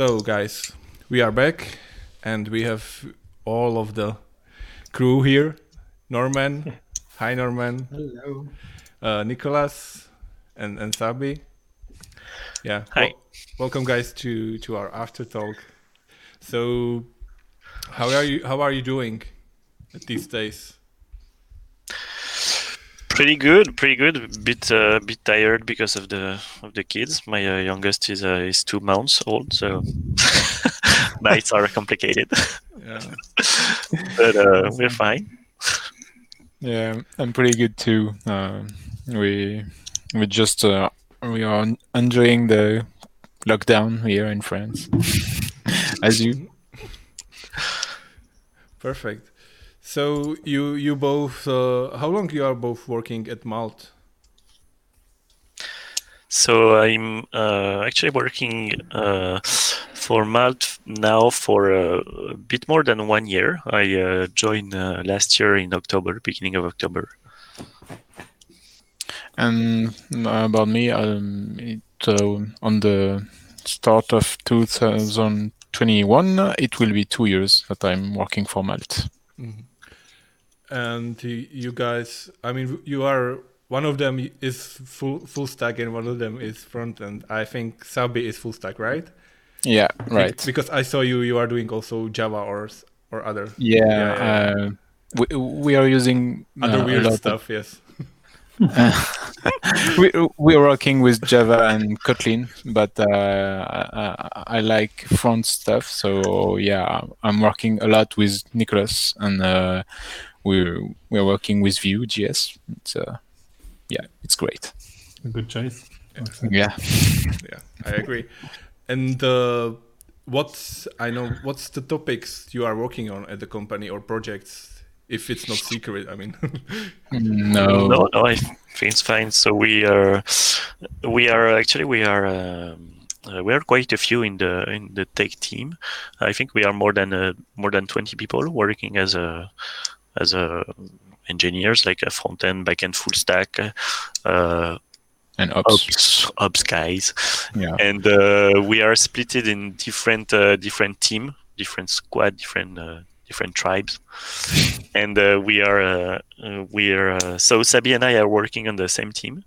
go. So, guys, we are back, and we have all of the crew here. Norman, hi Norman. Hello. Uh, Nicholas, and and Sabi. Yeah. Hi. Wel- welcome, guys, to to our after talk. So, how are you? How are you doing these days? Pretty good, pretty good. Bit uh, bit tired because of the of the kids. My uh, youngest is uh, is two months old, so nights are complicated. Yeah. but uh, we're fine. Yeah, I'm pretty good too. Uh, we we just uh, we are enjoying the lockdown here in France, as you. Perfect. So you you both uh, how long you are both working at Malt? So I'm uh, actually working uh, for Malt now for uh, a bit more than one year. I uh, joined uh, last year in October, beginning of October. And about me, um, it, uh, on the start of 2021, uh, it will be two years that I'm working for Malt. And you guys, I mean, you are one of them is full full stack and one of them is front end. I think Sabi is full stack, right? Yeah, right. Because I saw you you are doing also Java or or other Yeah, Yeah, yeah, Uh, we, we are using other uh, weird lot of- stuff. Yes. we we're working with Java and Kotlin, but uh, I, I like front stuff. So yeah, I'm working a lot with Nicholas, and uh, we're we're working with Vue.js. It's uh, yeah, it's great. A good choice. Yeah. Yeah, I agree. And uh, what's I know what's the topics you are working on at the company or projects? If it's not secret, I mean. No. No, no, I think it's fine. So we are, we are actually we are um, uh, we are quite a few in the in the tech team. I think we are more than uh, more than twenty people working as a as a engineers like a front end, back end, full stack, uh, And ops. ops, guys, Yeah. and uh, we are splitted in different uh, different team, different squad, different uh, different tribes, and uh, we are uh, uh, we are uh, so Sabi and I are working on the same team,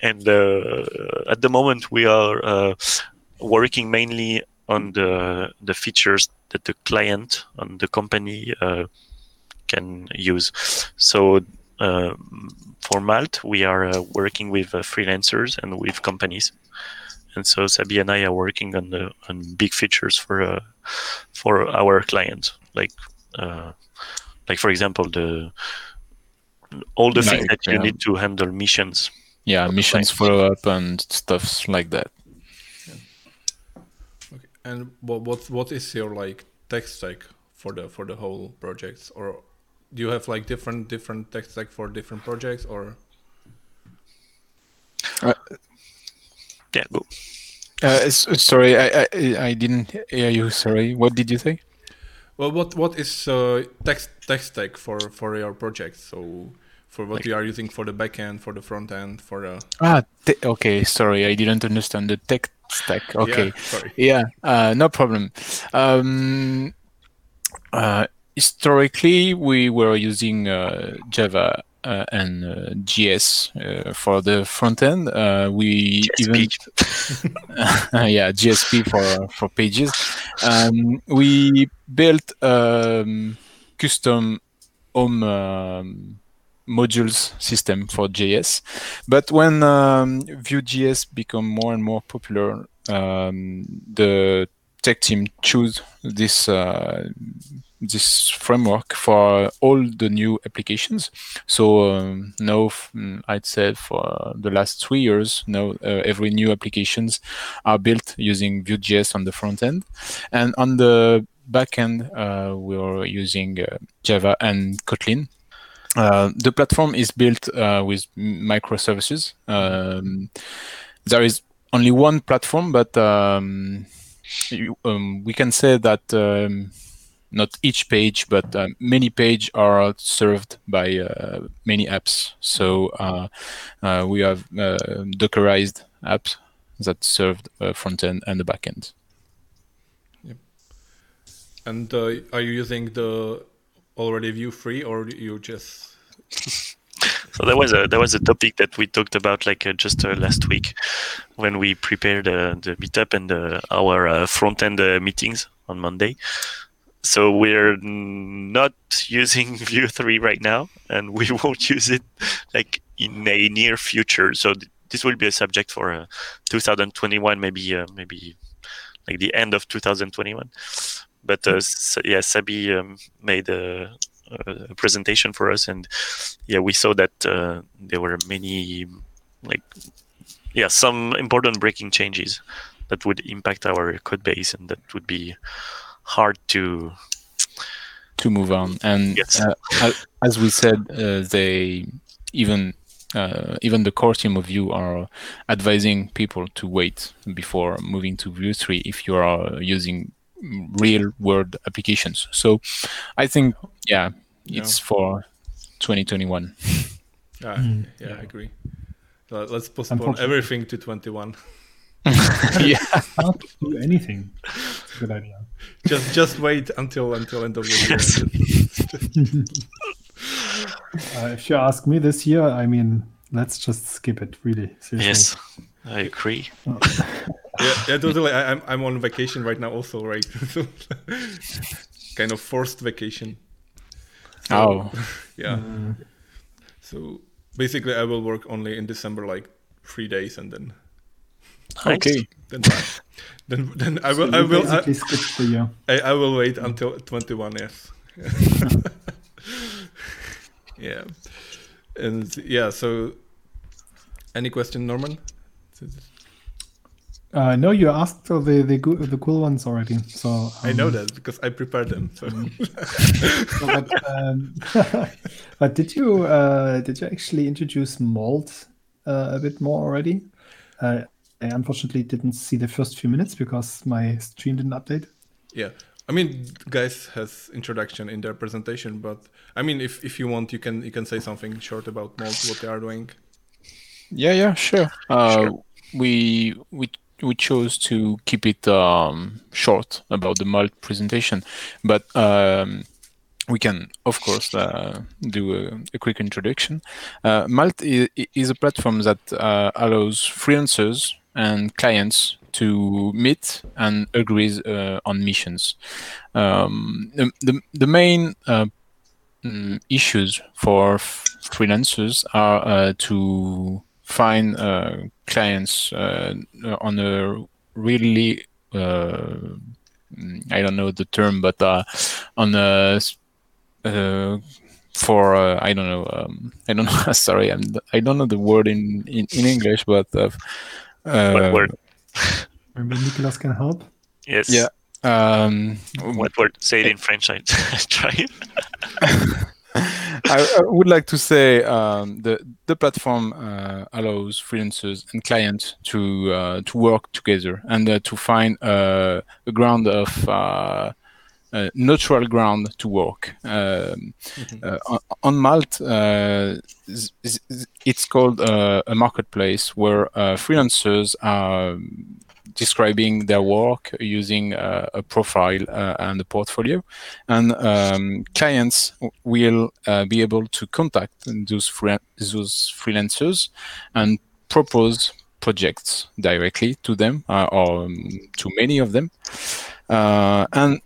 and uh, at the moment we are uh, working mainly on the the features that the client on the company uh, can use. So. Uh, for Malt, we are uh, working with uh, freelancers and with companies and so Sabi and I are working on the on big features for uh, for our clients, like uh, like for example the all the things Like, that you yeah. need to handle missions. Yeah, missions follow up and stuff like that. Okay. And what what what is your like tech stack for the for the whole projects, or do you have like different different tech stack for different projects, or Yeah, go. Uh, sorry, I, I I didn't hear you. Sorry, what did you say? well, what what is uh, tech tech stack for for your projects? So for what Like- you are using for the back end, for the front end, for the Ah, te- okay. Sorry, I didn't understand the tech stack. Okay. yeah, sorry. Yeah, uh, no problem. Um, uh, historically, we were using uh, Java uh, and uh, JS uh, for the front end. Uh, we even JSP. yeah JSP for for pages. Um, we built um, custom home um, modules system for JS, but when um, Vue.js become more and more popular, um, the tech team choose this uh, this framework for all the new applications. So um, now, mm, I'd say for the last three years, now uh, every new applications are built using Vue.js on the front end, and on the back end, uh, we're using uh, Java and Kotlin. Uh, the platform is built uh, with microservices. Um, there is only one platform, but um, you, um, we can say that um, not each page, but uh, many pages are served by uh, many apps. So uh, uh, we have uh, Dockerized apps that serve uh, front end and the back end. And uh, are you using the already Vue 3, or you just? so there was a there was a topic that we talked about like uh, just uh, last week when we prepared uh, the meetup and uh, our uh, front end uh, meetings on Monday. So we're not using Vue 3 right now, and we won't use it like in a near future. So th- this will be a subject for 2021, maybe maybe like the end of 2021 but uh, yeah, Sabi um, made a, a, presentation for us, and yeah, we saw that uh, there were many like yeah some important breaking changes that would impact our code base, and that would be hard to to move on. And yes. uh, as we said, uh, they even uh, even the core team of Vue are advising people to wait before moving to Vue 3 if you are using real world applications. So I think, yeah, it's for 2021. Yeah, mm. yeah, I agree. let's postpone everything to 21. yeah, not do anything. Good idea. Just just wait until until end of the year. uh, if you ask me this year, I mean, let's just skip it. Really, seriously. Yes, I agree. Oh yeah, yeah, totally. I, am I'm on vacation right now, also, right? kind of forced vacation. So, oh, yeah. Mm. So basically, I will work only in December, like three days, and then. Okay. Then, then, then I will. So I will. I, for you. I, I will wait until 21. Yes. yeah, and yeah. So, any question, Norman? Uh, no, you asked the the the cool ones already. So um, I know that because I prepared them. So. so but, um, but, did you uh, did you actually introduce Malt uh, a bit more already? I unfortunately didn't see the first few minutes because my stream didn't update. Yeah, I mean, guys has introduction in their presentation, but I mean, if if you want, you can you can say something short about Malt, what they are doing. Yeah, yeah, sure. Uh, sure. We we we chose to keep it um, short about the Malt presentation, but um, we can, of course, uh, do a, a, quick introduction. Uh, Malt is, is, a platform that uh, allows freelancers and clients to meet and agree uh, on missions. Um, the, the, the, main uh, mm, issues for freelancers are uh, to find uh, clients uh, on a really uh, I don't know the term, but on a for uh, I don't know um, I don't know sorry I'm I don't know the word in in, in English but uh, what word? Maybe Nicolas can help? Yes. Yeah um, what word? Say it in French I try. I, I, would like to say um, the the platform uh, allows freelancers and clients to uh, to work together and uh, to find uh, a ground of uh, neutral ground to work. Um, mm-hmm. on, on, Malt, it's called a marketplace where freelancers are describing their work using uh, a profile uh, and a portfolio. And um, clients will uh, be able to contact those, fre- those freelancers and propose projects directly to them uh, or um, to many of them. Uh, and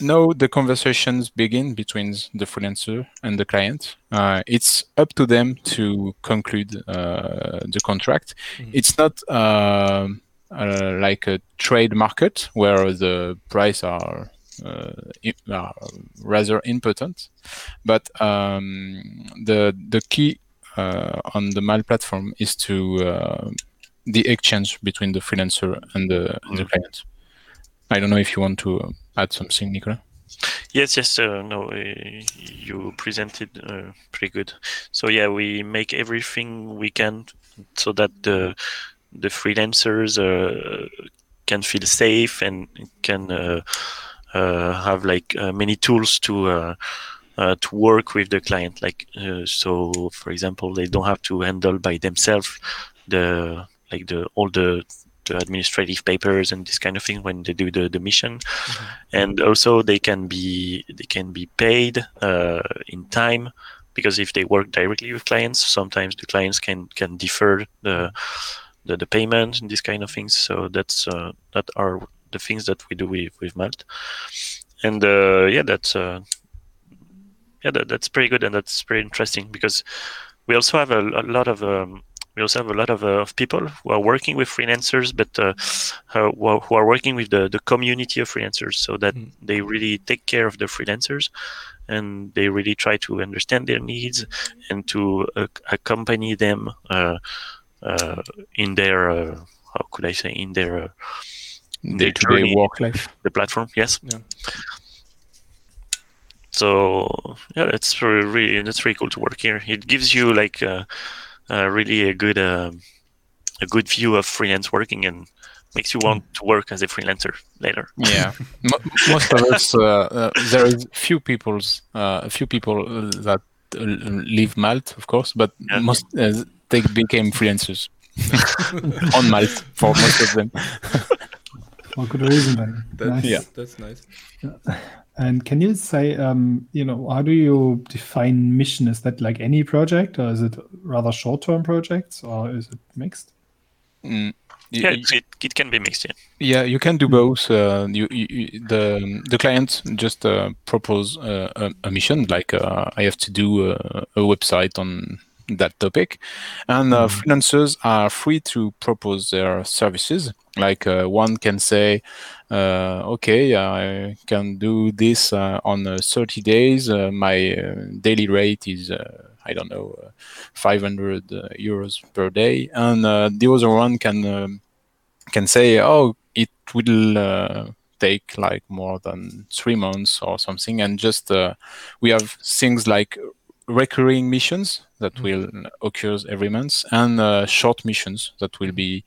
now the conversations begin between the freelancer and the client. Uh, it's up to them to conclude the contract. Mm-hmm. It's not um, uh, like a trade market where the price are, uh, are rather important. But um, the the key uh, on the Malt platform is to the exchange between the freelancer and the, mm. the client. I don't know if you want to add something, Nicolas. Yes, yes, uh, no, uh, you presented uh, pretty good. So yeah, we make everything we can so that the the freelancers uh, can feel safe and can uh, uh, have like many tools to to work with the client. Like so, for example, they don't have to handle by themselves the like the all the administrative papers and this kind of thing when they do the, the mission. And also they can be they can be paid uh, in time because if they work directly with clients sometimes the clients can can defer the the, the payment and this kind of things. So that's uh, that are the things that we do with, with malt. And uh, yeah that's uh, yeah that, that's pretty good and that's pretty interesting because we also have a, a lot of um, we also have a lot of, uh, of people who are working with freelancers, but uh, uh, who are- working with the, the community of freelancers, so that Mm. they really take care of the freelancers, and they really try to understand their needs and to uh, accompany them uh, uh, in their uh, how could I say in their uh, Day to day journey. work life. the platform. Yes. Yeah. So yeah, that's really, really that's really cool to work here. It gives you like really a good um a good view of freelance working and makes you want to work as a freelancer later. Yeah, Mo- most of us. Uh, uh, there is few people's uh, a few people uh, that uh, leave Malt, of course, but Yeah. most uh, they became freelancers on Malt for most of them. For good reason then. That's, Nice. Yeah. that's nice. And can you say, um, you know, how do you define mission? Is that like any project, or is it rather short-term projects, or is it mixed? Mm. Yeah, y- it, it can be mixed. Yeah. Yeah, you can do both. Uh, you, you, you- the the client just uh, propose uh, a, a mission, like uh, I have to do a, a website on that topic, and uh, freelancers are free to propose their services. Like uh, one can say, uh, "Okay, I can do this uh, on uh, 30 days. Uh, my uh, daily rate is." Uh, I don't know, uh, 500 uh, euros per day, and uh, the other one can um, can say, oh, it will uh, take like more than three months or something, and just uh, we have things like recurring missions that will occur every month and uh, short missions that will be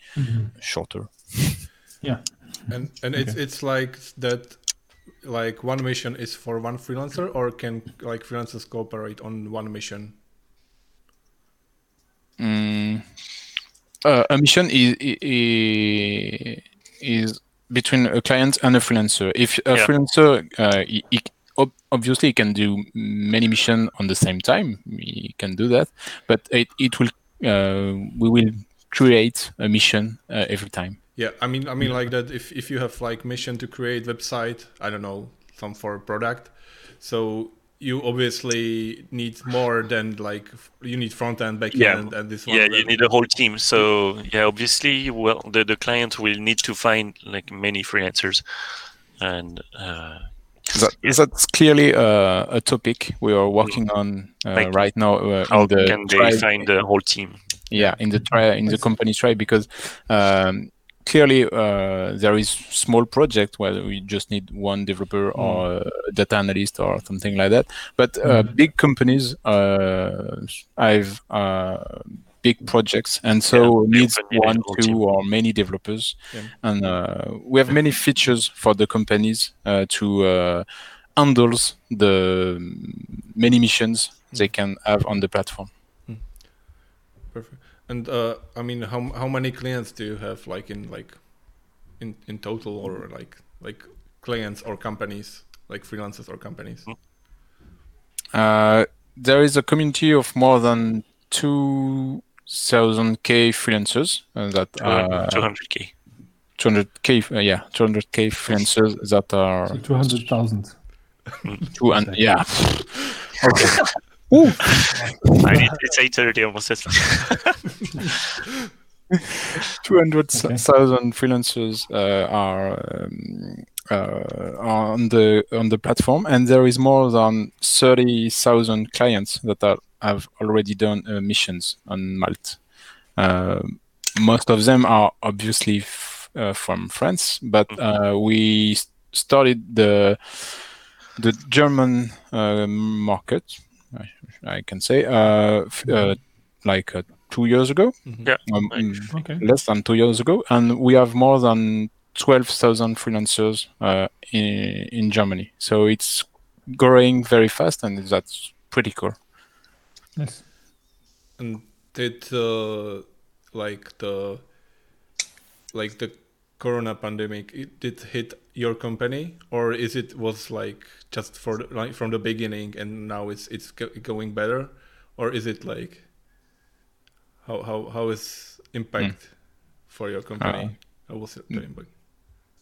shorter. Yeah. And and it's it's like that. Like one mission is for one freelancer, or can like freelancers cooperate on one mission? Mm, uh, a mission is, is is between a client and a freelancer. If a Yeah. freelancer, uh, he, he- obviously, he can do many missions on the same time. He can do that, but it, it will uh, we will create a mission uh, every time. Yeah, I mean, I mean, like that. If if you have like mission to create website, I don't know, some for a product, so you obviously need more than like you need front end, back Yeah. end, and this one. Yeah, you need a whole team. So yeah, obviously, well, the, the client will need to find like many freelancers, and uh, That, That's clearly uh, a topic we are working on uh, Like, right now. Uh, how in the can they tribe- find the whole team? yeah in the tri- in the company tribe because um, clearly uh, there is small project where we just need one developer or a data analyst or something like that but uh, big companies uh, have uh, big projects and so Yeah, needs one two team. or many developers Yeah. and uh, we have many features for the companies uh, to uh, handle the many missions they can have on the platform. And uh, I mean, how how many clients do you have, like in like in in total, or like like clients or companies, like freelancers or companies? Uh, there is a community of more than 2,000k freelancers uh, that are 200k. 200k, uh, yeah, 200k freelancers that are So 200,000. two and yeah. I need it's 8:30 almost. That's 200,000 freelancers uh, are, um, uh, are on the on the platform, and there is more than 30,000 clients that are, have already done uh, missions on Malt. Uh, most of them are obviously f- uh, from France, but uh, we started the the German uh, market, I, I can say, uh, f- uh, like uh, two years ago. Yeah, Um, Okay. less than two years ago, and we have more than 12,000 freelancers uh, in, in Germany. So it's growing very fast, and that's pretty cool. Yes. And did uh, like the like the corona pandemic it did hit your company or is it was like just for the, like from the beginning and now it's it's going better or is it like how how how is impact for your company how was it the impact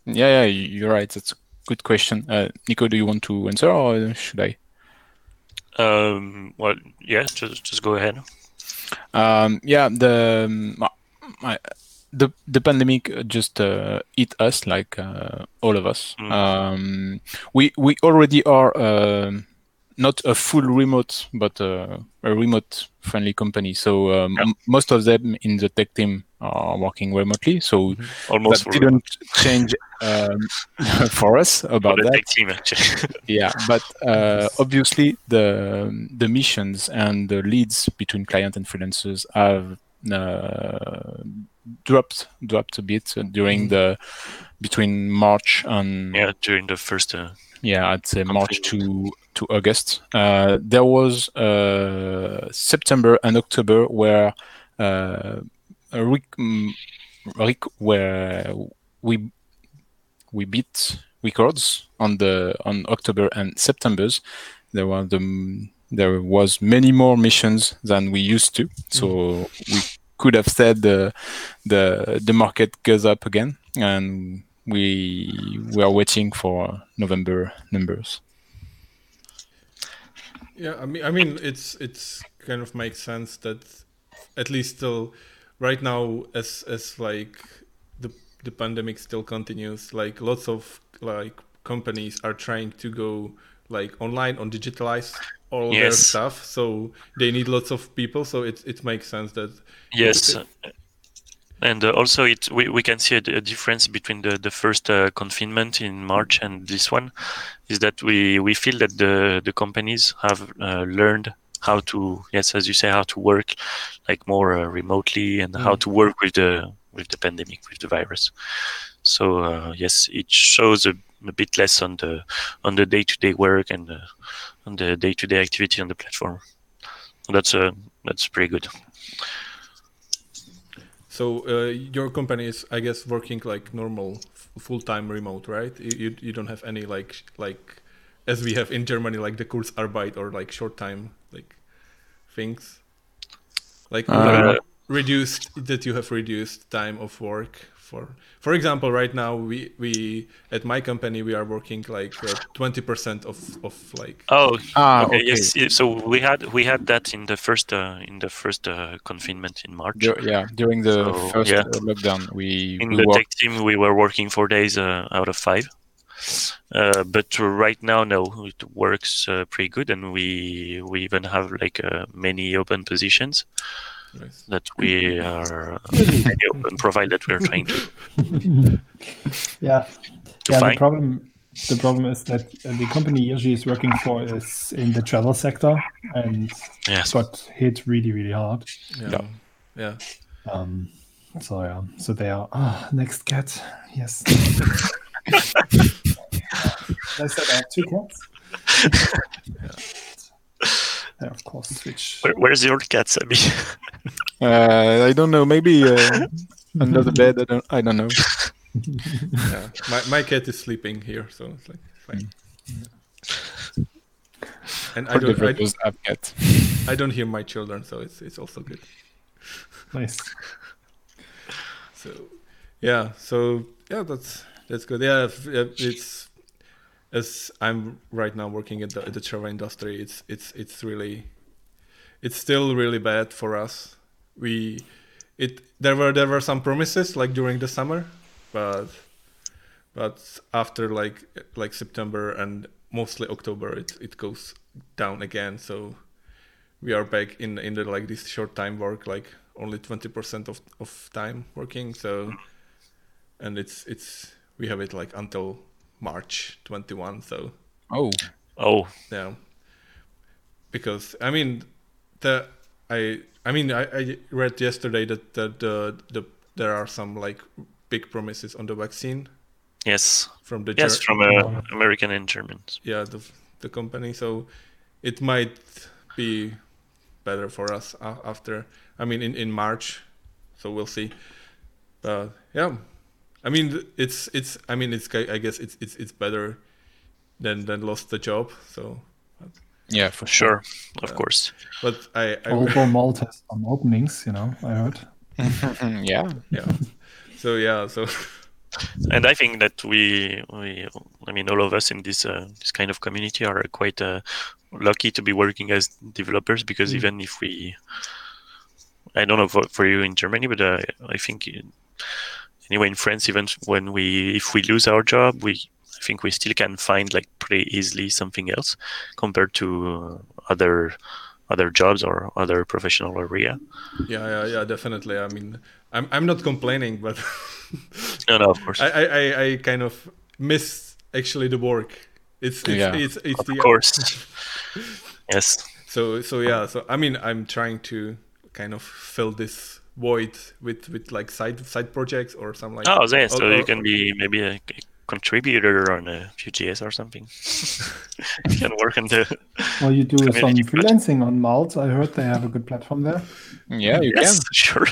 Yeah, yeah, you're right. That's a good question. Uh, Nico, do you want to answer or should I? Um, well, yeah, just just go ahead. Um, yeah, the um, I, the the pandemic just uh, hit us like uh, all of us. Mm. Um, we we already are um not a full remote, but uh, a remote friendly company. So um, Yeah. most of them in the tech team are working remotely. So Almost that didn't change um, for us for about the that tech team actually. yeah but uh, obviously the the missions and the leads between client and freelancers have uh, dropped dropped a bit during the between march and yeah, during the first. Uh, yeah i'd say march to to august. Uh, there was uh, september and october where uh, a rec- mm, where we we beat records on the on october and september's. There were the there was many more missions than we used to. So we could have said the the the market goes up again and we we are waiting for november numbers. Yeah, I mean, I mean, it's it's kind of makes sense that at least still right now, as as like the the pandemic still continues, like lots of like companies are trying to go like online on digitalize all their stuff, so they need lots of people. So it it makes sense that yes. it- And uh, also, it we, we can see a, a difference between the the first uh, confinement in March and this one, is that we we feel that the the companies have uh, learned how to yes, as you say, how to work like more uh, remotely and how Mm. to work with the with the pandemic with the virus. So uh, yes, it shows a, a bit less on the on the day to day work and uh, on the day to day activity on the platform. That's uh, that's pretty good. So uh, your company is, I guess, working like normal, f- full-time remote, right? You, you you don't have any like like as we have in Germany, like the Kurzarbeit or like short-time like things, like Uh, reduced that you have reduced time of work for. For example, right now we we at my company we are working like twenty percent of of like Oh, ah okay, okay, yes. yeah, So we had we had that in the first uh, in the first uh, confinement in March. Dur- yeah during the So, first yeah. uh, lockdown we, In we the worked tech team, we were working four days uh, out of five. Uh, but right now, no, it works uh, pretty good, and we we even have like uh, many open positions Nice. that we are many open that we're trying to, yeah. to yeah, the problem the problem is that uh, the company Irji is working for is in the travel sector and Yes. got hit really, really hard. Yeah. Yeah. Um, so yeah, so they are ah next cat. Yes. I said I have two cats. yeah, of course, switch. Where, where's your cat, Sabi? uh, i don't know maybe uh, under the bed i don't i don't know yeah. My my cat is sleeping here, so it's like fine. And I All don't I, developers have cat I don't hear my children, so it's it's also good. Nice. So yeah, so yeah, that's that's good. Yeah, if- if it's as I'm right now working at the, at the travel industry. It's it's it's really it's still really bad for us. We it there were there were some promises like during the summer, but but after like like September and mostly October, it it goes down again. So we are back in in the like this short time work, like only twenty percent of of time working. So and it's it's we have it like until March twenty one. So. Oh. Oh, yeah, because I mean the I I mean I, I read yesterday that the, the the there are some like big promises on the vaccine. Yes, from the yes, Ger- from uh, American and Germans. yeah the the company. So it might be better for us after i mean in in march. So we'll see. But yeah I mean, it's it's. I mean, it's. I guess it's it's it's better than than lost the job. So, Yeah, for sure. Sure, of course. but I, I Although Malt has some openings, you know, I heard. yeah. yeah. So yeah. So and I think that we, we I mean, all of us in this uh, this kind of community are quite uh, lucky to be working as developers because Mm. even if we, I don't know for, for you in Germany, but uh, I think in, anyway in France, even when we if we lose our job, we I think we still can find like pretty easily something else compared to uh, other other jobs or other professional area. yeah, yeah, yeah. Definitely. I mean, I'm I'm not complaining, but No, no, of course, I, I I I kind of miss actually the work. It's it's Yeah. it's, it's of the course. yes. so so yeah so i mean i'm trying to kind of fill this void with with like side side projects or some like Oh, yeah. So or- you can be maybe a contributor on a Vue.js or something. you can work on the. Well, you do some Community project. freelancing on Malt. I heard they have a good platform there. Yeah, you can. Yes, sure.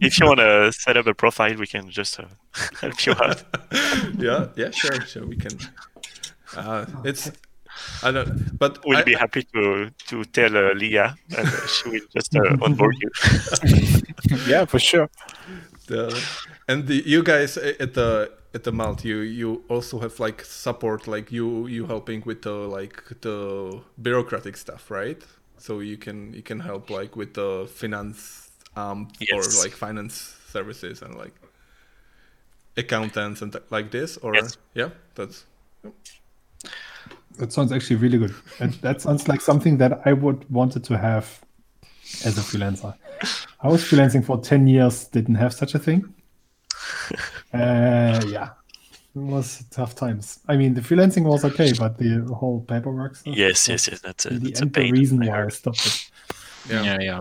if you want to set up a profile, we can just uh, help you out. yeah yeah sure sure we can uh it's i don't but We'll I, be happy to to tell uh, Leah, and uh, she will just uh, onboard you. Yeah, for sure. the, and the you guys at the at the malt you you also have like support like you you helping with the like the bureaucratic stuff right so you can you can help like with the finance um Yes. or like finance services and like accountants and th- like this or Yes. yeah that's That sounds actually really good. That, that sounds like something that I would wanted to have as a freelancer. I was freelancing for 10 years, didn't have such a thing. Uh, yeah, it was tough times. I mean, the freelancing was okay, but the whole paperwork stuff. Yes, yes, yes. That's a, the that's a end, the reason I why I stopped it. yeah, Yeah, yeah.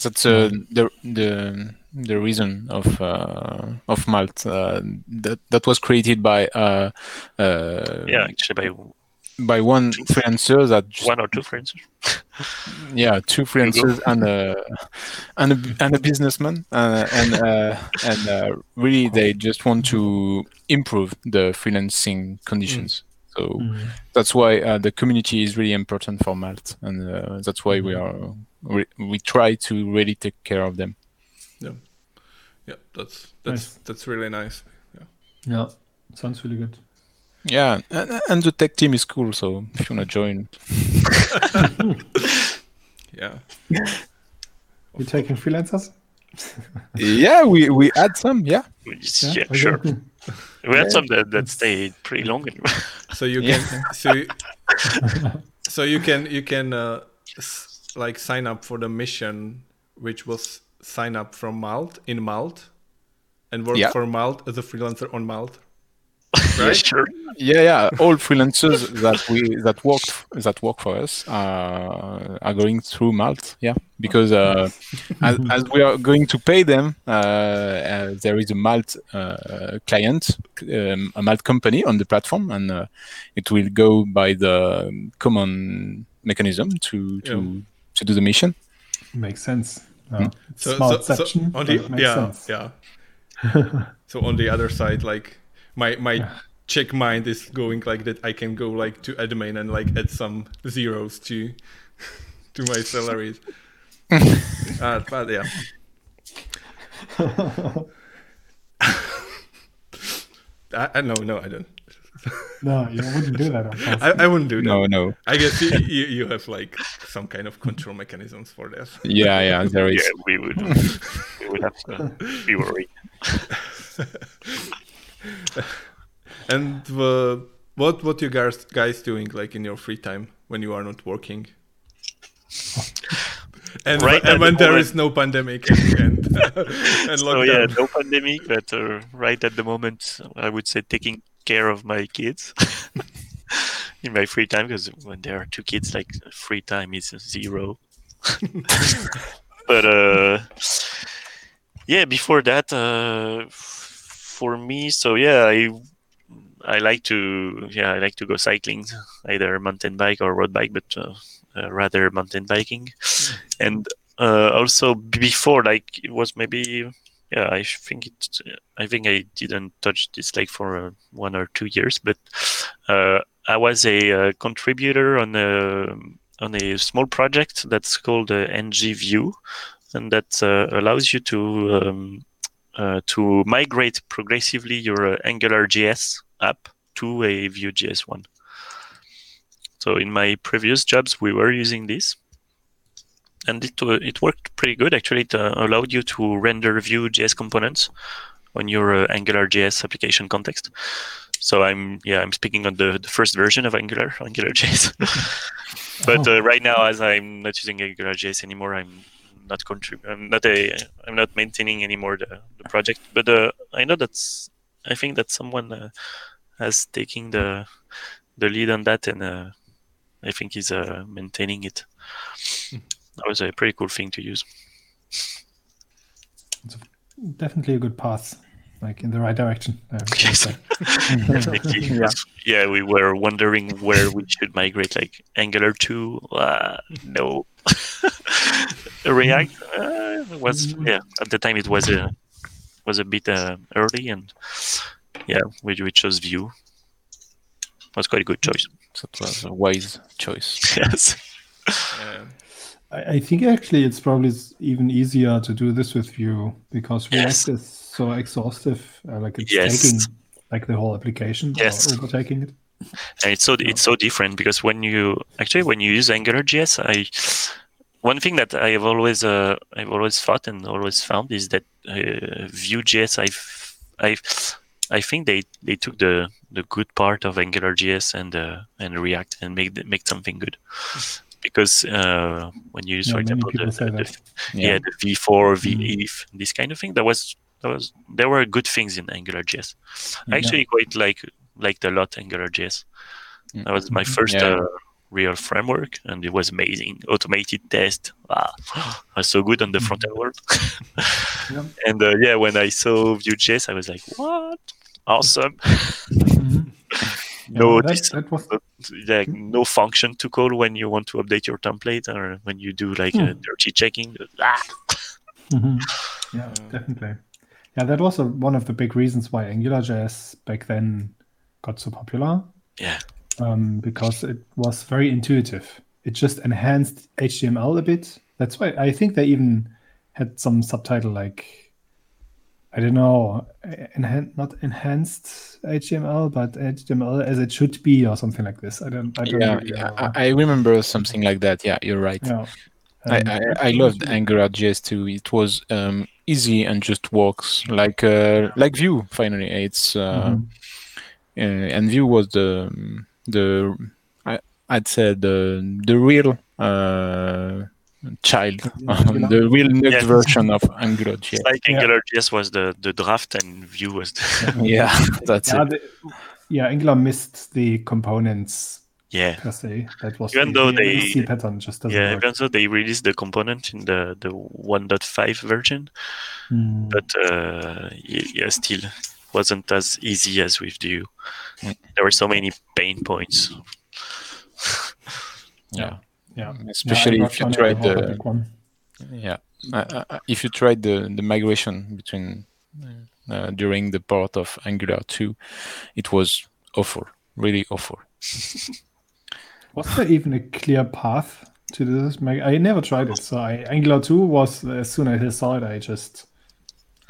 That's uh, the the the reason of uh, of Malt uh, that that was created by uh, uh, Yeah, actually, by by one freelancer that just, one or two freelancers. yeah two freelancers and a and a, and a businessman uh, and uh, and uh, really they just want to improve the freelancing conditions. So Mm. that's why uh, the community is really important for Malt, and uh, that's why we are we, we try to really take care of them. yeah yeah, that's that's Nice. that's really nice Yeah, Yeah, sounds really good. Yeah, and, and the tech team is cool. So if you wanna join, yeah You taking freelancers? yeah, we we add some. Yeah, Yeah, okay. sure. We had Yeah. some that, that stayed pretty long. so you Yeah. can so you, so you can you can uh, s- like sign up for the mission which was sign up from Malt in Malt and work Yeah. for Malt as a freelancer on Malt yeah, right sure. yeah, yeah. All freelancers that we that work that work for us uh, are going through Malt. Yeah, because uh, as, as we are going to pay them, uh, uh, there is a Malt uh, client, um, a Malt company on the platform, and uh, it will go by the common mechanism to to Yeah. to do the mission. Makes sense. Yeah. Hmm. so, Smart so, so section, on the makes yeah sense. yeah so on the other side like my my Yeah. check mind is going like that I can go like to admin and like add some zeros to to my salaries uh, but yeah I, I no no I don't no, you wouldn't do that. I, I wouldn't do that No, no. I guess you, you, you have like some kind of control mechanisms for that. Yeah, yeah. There is. Yeah, we would we would have to be worried. And uh, what what you guys guys doing like in your free time when you are not working? And, Right and when the there is no pandemic and and, So yeah, no pandemic, but uh, right at the moment, I would say taking care of my kids in my free time because when there are two kids, like free time is zero. but uh, yeah, before that, uh, for me, so yeah, I I like to yeah I like to go cycling, either mountain bike or road bike, but uh, uh, rather mountain biking, and uh, also before like it was maybe yeah, I think it. I think I didn't touch this like for uh, one or two years, but uh, I was a uh, contributor on a on a small project that's called uh, ngVue, and that uh, allows you to um, uh, to migrate progressively your uh, Angular JS app to a Vue.js one. So in my previous jobs, we were using this, and it uh, it worked pretty good. Actually, it uh, allowed you to render Vue.js components on your uh, Angular JS application context. So I'm yeah I'm speaking on the, the first version of Angular Angular JS. but uh, right now, as I'm not using Angular JS anymore, I'm not contrib- I'm not a I'm not maintaining anymore the, the project. But uh, I know that's I think that someone uh, has taken the the lead on that, and uh, I think he's uh, maintaining it. That was a pretty cool thing to use. It's Definitely a good path, like in the right direction. Yes. Yeah. yeah, we were wondering where we should migrate, like Angular 2. Uh, no. React uh, was Mm. yeah at the time it was a was a bit uh, early and yeah we, we chose Vue. Was quite a good choice. That was a wise choice. yes. Yeah. I, I think actually it's probably even easier to do this with Vue because React Yes. is so exhaustive. Uh, like it's Yes. taking like the whole application Yes. or overtaking it. and it's so it's so different because when you actually when you use AngularJS, I one thing that I have always uh, I've always thought and always found is that uh, Vue.js I I I think they, they took the, the good part of AngularJS and uh, and React and make make something good because uh, when you use Yeah, for example people the, the- that. yeah. the v-for Mm. v this kind of thing that was that was there were good things in AngularJS I Yeah. actually quite like liked a lot AngularJS Mm. that was my first Yeah. uh, real framework and it was amazing automated test ah, was so good on the front end world Yeah. and uh, yeah when I saw Vue.js I was like what awesome Mhm. no Yeah, that, this, that was like no function to call when you want to update your template or when you do like a Hmm. dirty checking ah. Mhm. Yeah, Yeah. definitely. Yeah, that was a, one of the big reasons why AngularJS back then got so popular yeah um, because it was very intuitive. It just enhanced HTML a bit. That's why I think they even had some subtitle like I don't know, enhan- not enhanced HTML, but HTML as it should be, or something like this. I don't. I don't Yeah, yeah, know. I, I remember something like that. Yeah, you're right. Yeah. I, I, I loved AngularJS too. It was um, easy and just works like uh, like Vue. Finally, it's uh, Mhm. uh, and Vue was the the I, I'd say the the real uh, child, Angular. the real next Yes. version of AngularJS. It's like Yeah. AngularJS was the, the draft and Vue was the, yeah, that's Yeah, it. the, yeah, Angular missed the components yeah. per se. That was Even the, though the they- C pattern just doesn't Yeah, work. even though they released the component in the, the 1.5 version, Mm. but uh, y- yeah, still wasn't as easy as with Vue. Mm. There were so many pain points. Yeah, yeah. especially yeah, if you tried was the big one. yeah uh, uh, if you tried the the migration between uh, during the part of Angular 2, it was awful, really awful. Was there even a clear path to this? I never tried it. So I, Angular 2 was, as soon as I saw it, I just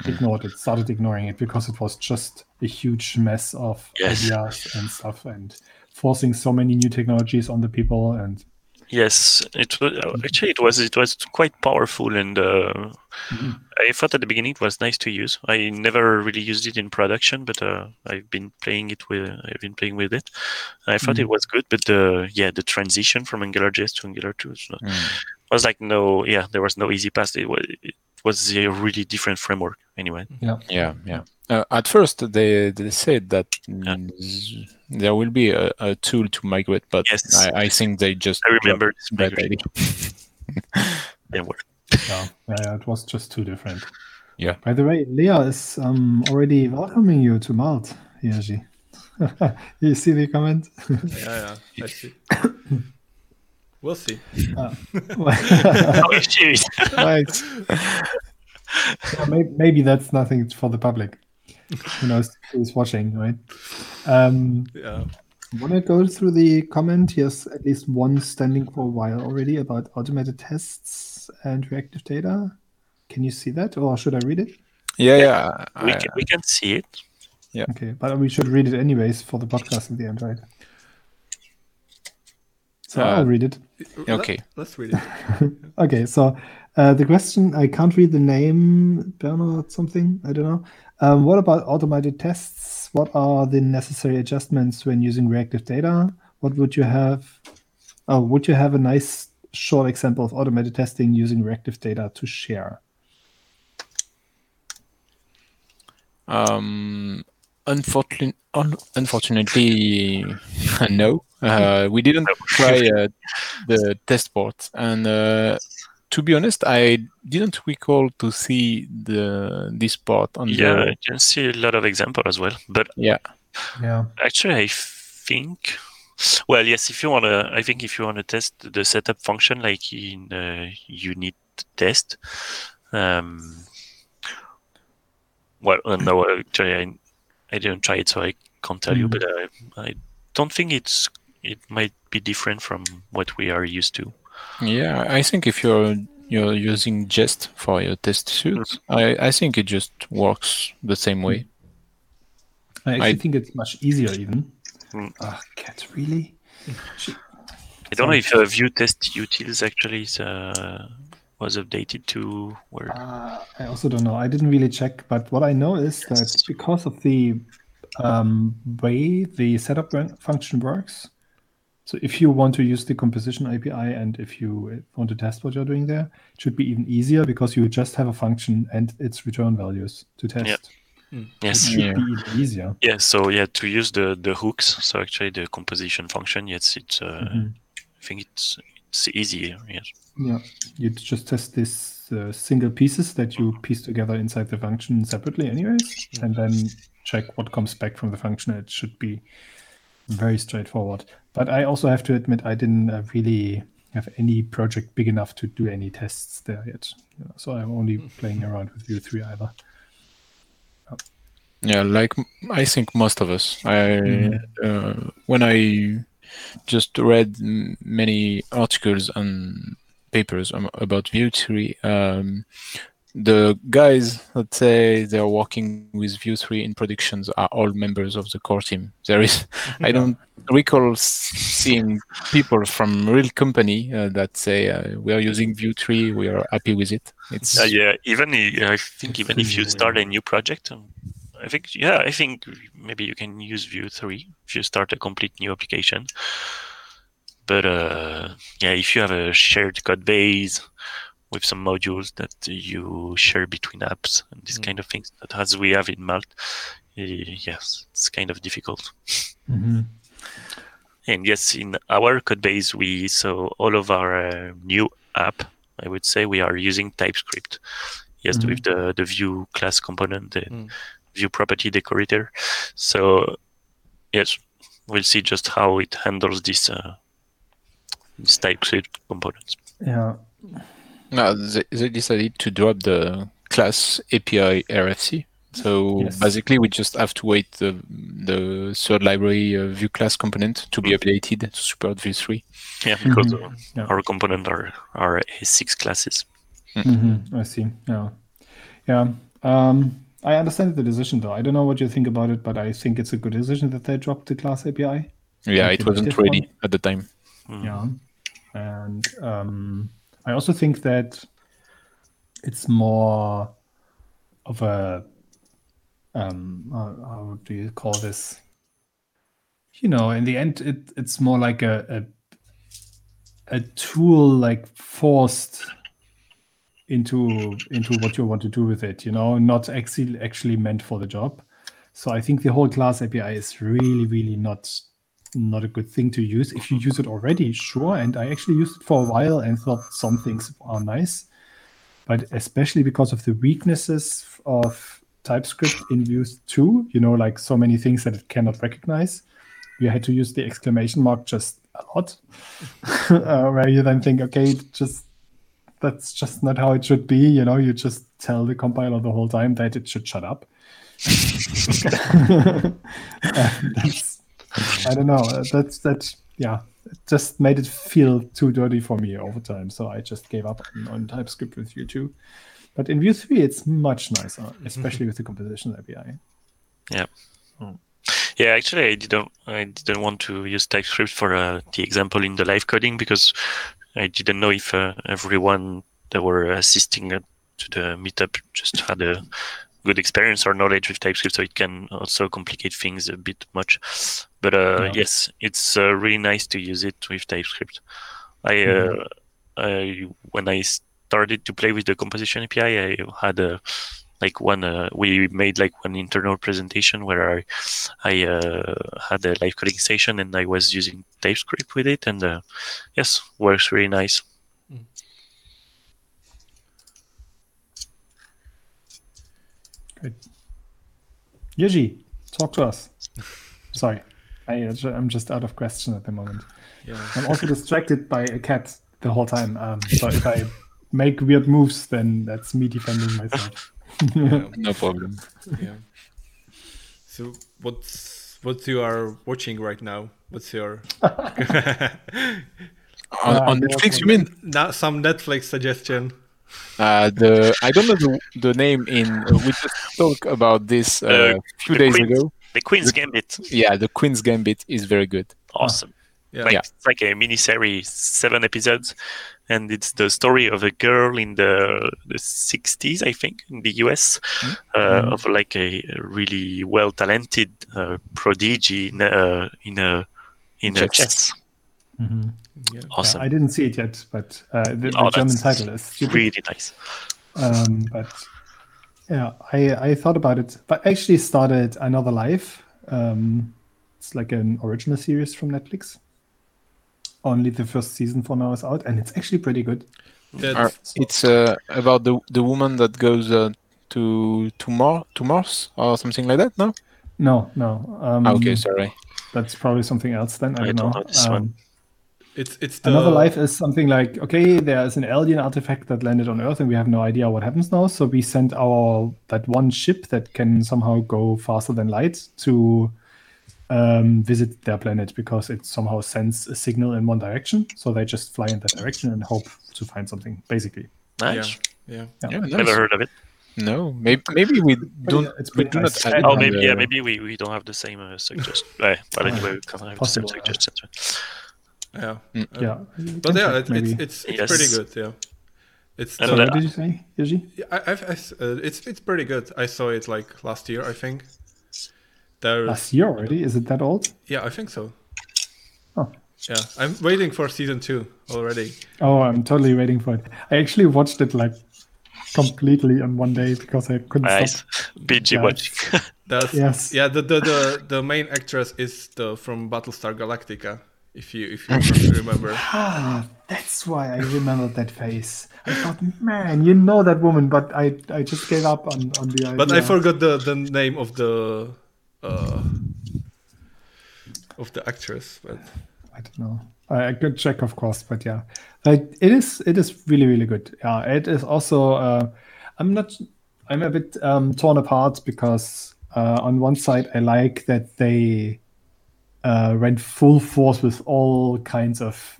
ignored it, started ignoring it because it was just a huge mess of Yes. ideas and stuff and forcing so many new technologies on the people. And Yes, it was actually it was it was quite powerful, and uh, Mhm. I thought at the beginning it was nice to use. I never really used it in production, but uh, I've been playing it with I've been playing with it. I thought it Mhm. was good, but uh, yeah, the transition from AngularJS to Angular 2 was, not, Mm. was like no, yeah, there was no easy path. It was it was a really different framework anyway. Yeah, yeah. Uh, at first, they they said that z- there will be a, a tool to migrate, but Yes. I, I think they just I remember dropped this that migration. idea. Didn't yeah, yeah, it was just too different. Yeah. By the way, Leah is um, already welcoming you to Malt, Hirji. you see the comment? yeah, yeah. I see. we'll see. Oh, shoot. Right. Yeah, maybe, maybe that's nothing for the public. Who knows who's watching, right? Um, Yeah. Want to go through the comment? Yes, at least one standing for a while already about automated tests and reactive data. Can you see that, or should I read it? Yeah, yeah. we I- can, we can see it. Yeah. Okay, but we should read it anyways for the podcast at the end, right? So Uh, I'll read it. Okay. Let, us read it. Okay, so uh, the question I can't read the name Bernard something I don't know. Um, what about automated tests? What are the necessary adjustments when using reactive data? What would you have? Oh, would you have a nice short example of automated testing using reactive data to share? Um, unfortunately, un- unfortunately, no. Uh, we didn't try uh, the test port, and uh, to be honest, I didn't recall to see the this port on Yeah, the you can see a lot of example as well. But Yeah. yeah. actually, I think, well, yes, if you want to, I think if you want to test the setup function like in uh, unit test, um, well, no, actually, I, I didn't try it, so I can't tell you. Mhm. But uh, I don't think it's it might be different from what we are used to. Yeah, I think if you're you're using Jest for your test suite, I, I think it just works the same way. I actually I- think it's much easier even. Hmm. Ah, cat, really? I don't know if uh, Vue Test Utils actually is, uh, was updated to where. Uh, I also don't know. I didn't really check, but what I know is that because of the um, way the setup function works, so if you want to use the composition API and if you want to test what you're doing there, it should be even easier because you just have a function and its return values to test. Yeah. It Yes. should Yeah. be even easier. Yeah, so yeah, to use the the hooks, so actually the composition function, yes, it's uh, Mhm. I think it's it's easier. Yes. Yeah, you just test these uh, single pieces that you piece together inside the function separately, anyways, and then check what comes back from the function. It should be very straightforward. But I also have to admit, I didn't uh, really have any project big enough to do any tests there yet. You know, so I'm only playing around with Vue 3 either. Yeah, like I think most of us. I Mhm. uh, when I just read many articles and papers um, about Vue 3, um, the guys that say they're working with Vue 3 in productions are all members of the core team. There is, I don't recall seeing people from real company uh, that say uh, we are using Vue 3, we are happy with it. It's Uh, yeah, even i- I think even if you start a new project, um, I think yeah, I think maybe you can use Vue three if you start a complete new application. But uh, yeah, if you have a shared code base with some modules that you share between apps and these Mm. kind of things, that as we have in Malt, yes, it's kind of difficult. Mm-hmm. And yes, in our code base, we so all of our uh, new app, I would say we are using TypeScript. Yes, Mhm. with the the Vue class component, the Mm. Vue property decorator. So yes, we'll see just how it handles this uh, this TypeScript components. Yeah. No, they, they decided to drop the class API RFC. So Yes. basically, we just have to wait the the third library uh, Vue class component to be updated to support Vue 3. Yeah, because Mhm. uh, Yeah. our component are are six classes. Mm-hmm. I see. Yeah. Yeah. Um, I understand the decision, though. I don't know what you think about it, but I think it's a good decision that they dropped the class API. Yeah, Like it wasn't ready one? at the time. Mm. Yeah. And um, I also think that it's more of a um, how, how do you call this? You know, in the end, it, it's more like a, a a tool like forced into into what you want to do with it. You know, not actually actually meant for the job. So I think the whole class API is really, really not not a good thing to use. If you use it already, sure. And I actually used it for a while and thought some things are nice. But especially because of the weaknesses of TypeScript in Vue 2, you know, like so many things that it cannot recognize, you had to use the exclamation mark just a lot. uh, where you then think, okay, just that's just not how it should be. You know, you just tell the compiler the whole time that it should shut up. that's, I don't know. That's that. Yeah, it just made it feel too dirty for me over time. So I just gave up on, on TypeScript with Vue 2. But in Vue 3, it's much nicer, especially with the composition API. Yeah. Yeah, actually, I didn't. I didn't want to use TypeScript for uh, the example in the live coding because I didn't know if uh, everyone that were assisting uh, to the meetup just had a good experience or knowledge with TypeScript, so it can also complicate things a bit much. But uh, Yeah. yes, it's uh, really nice to use it with TypeScript. I, uh, I when I started to play with the composition API, I had a like one uh, we made like one internal presentation where I I uh, had a live coding station and I was using TypeScript with it and uh, yes works really nice. Good. Yuji, talk to us. Sorry, I, uh, ju- I'm just out of question at the moment. Yeah. I'm also distracted by a cat the whole time. Um, so if I make weird moves, then that's me defending myself. Yeah. No problem. yeah. So what's what you are watching right now? What's your On, on Netflix, you mean? Na- some Netflix suggestion? Uh, the I don't know the, the name in. Uh, we just talked about this uh, Uh, two the days Queen's- ago. The Queen's Gambit, Yeah, the Queen's Gambit is very good. awesome. Yeah. Like Yeah. it's like a mini series, seven episodes, and it's the story of a girl in the the sixties, I think, in the US, uh, of like a really well talented uh, prodigy in, uh, in a in a Chess. chess. Mhm. Yeah. Awesome, Yeah, I didn't see it yet, but uh, the, the Oh, German title is stupid. really nice. Um, but yeah, I, I thought about it, but I actually started Another Life. Um, it's like an original series from Netflix. Only the first season for now is out, and it's actually pretty good. That's, It's uh, about the the woman that goes uh, to to Mar to Mars or something like that. No. No, no. Um, Ah, okay, sorry. That's probably something else then. I, I don't don't know. know. Um, it's it's the Another Life is something like okay, there is an alien artifact that landed on Earth, and we have no idea what happens now. So we send our that one ship that can somehow go faster than light to um, visit their planet because it somehow sends a signal in one direction. So they just fly in that direction and hope to find something. Basically, Nice. Yeah. Yeah, nice. Never heard of it. No, maybe maybe we don't. yeah, it's we do nice. not. have Oh, maybe the- yeah, maybe we, we don't have the same uh, suggestion. Uh, but anyway, we can have the same Possible, yeah. suggestions. Yeah. Mm. Uh, yeah. But yeah, it, it's it's it's Yes. pretty good. Yeah. It's And So what did you say, Yuji? Yeah, I, I've, I s- uh, it's it's pretty good. I saw it like last year, I think. There, Last year already? Is it that old? yeah, I think so. Oh. Yeah, I'm waiting for season two already. Oh, I'm totally waiting for it. I actually watched it like completely in one day because I couldn't Nice. stop. BG Yeah, watching. That's Yes. yeah. The, the the the main actress is the from Battlestar Galactica. If you if you remember. Ah, that's why I remembered that face. I thought, man, you know that woman, but I I just gave up on on the idea. But I forgot the the name of the uh of the actress. But I don't know. I, could check, of course, but yeah, like it is. It is really, really good. Yeah, it is also. Uh, I'm not. I'm a bit um, torn apart because uh, on one side I like that they uh, went full force with all kinds of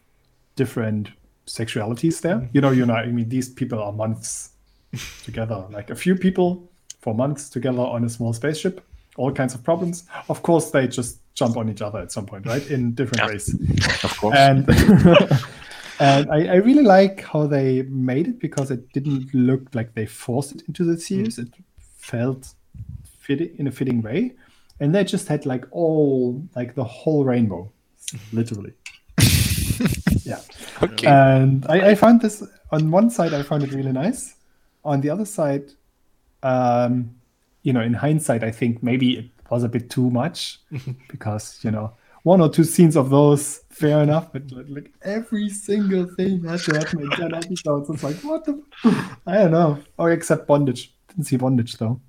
different sexualities there. You know, you know. I mean, these people are months together, like a few people for months together on a small spaceship. All kinds of problems. Of course, they just jump on each other at some point, right? In different Yeah. ways Of course. and and I, I really like how they made it because it didn't look like they forced it into the series. It felt fit in a fitting way, and they just had like all like the whole rainbow, literally. yeah, okay. and I, I found this on one side I found it really nice. On the other side, um, you know, in hindsight, I think maybe it was a bit too much because you know one or two scenes of those fair enough, but like, like every single thing had to happen in ten episodes. It's like what the I don't know. Or except bondage. Didn't see bondage though.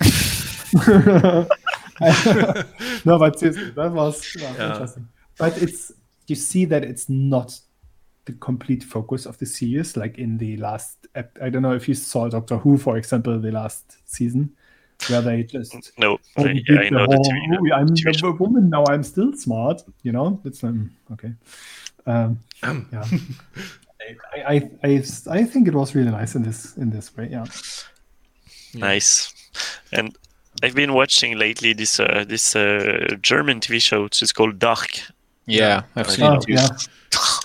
no, but seriously, that was, Yeah. interesting. But it's you see that it's not the complete focus of the series. Like in the last, ep- I don't know if you saw Doctor Who, for example, the last season, where they just No, I, overdid yeah, I the know the whole, TV. "Oh, I'm TV a woman now. I'm still smart. You know, it's um, okay. Um, yeah, I, I, I, I think it was really nice in this in this way. Yeah. Nice. And I've been watching lately this uh, this uh, German TV show which is called Dark. Yeah, I've seen Oh, it. yeah.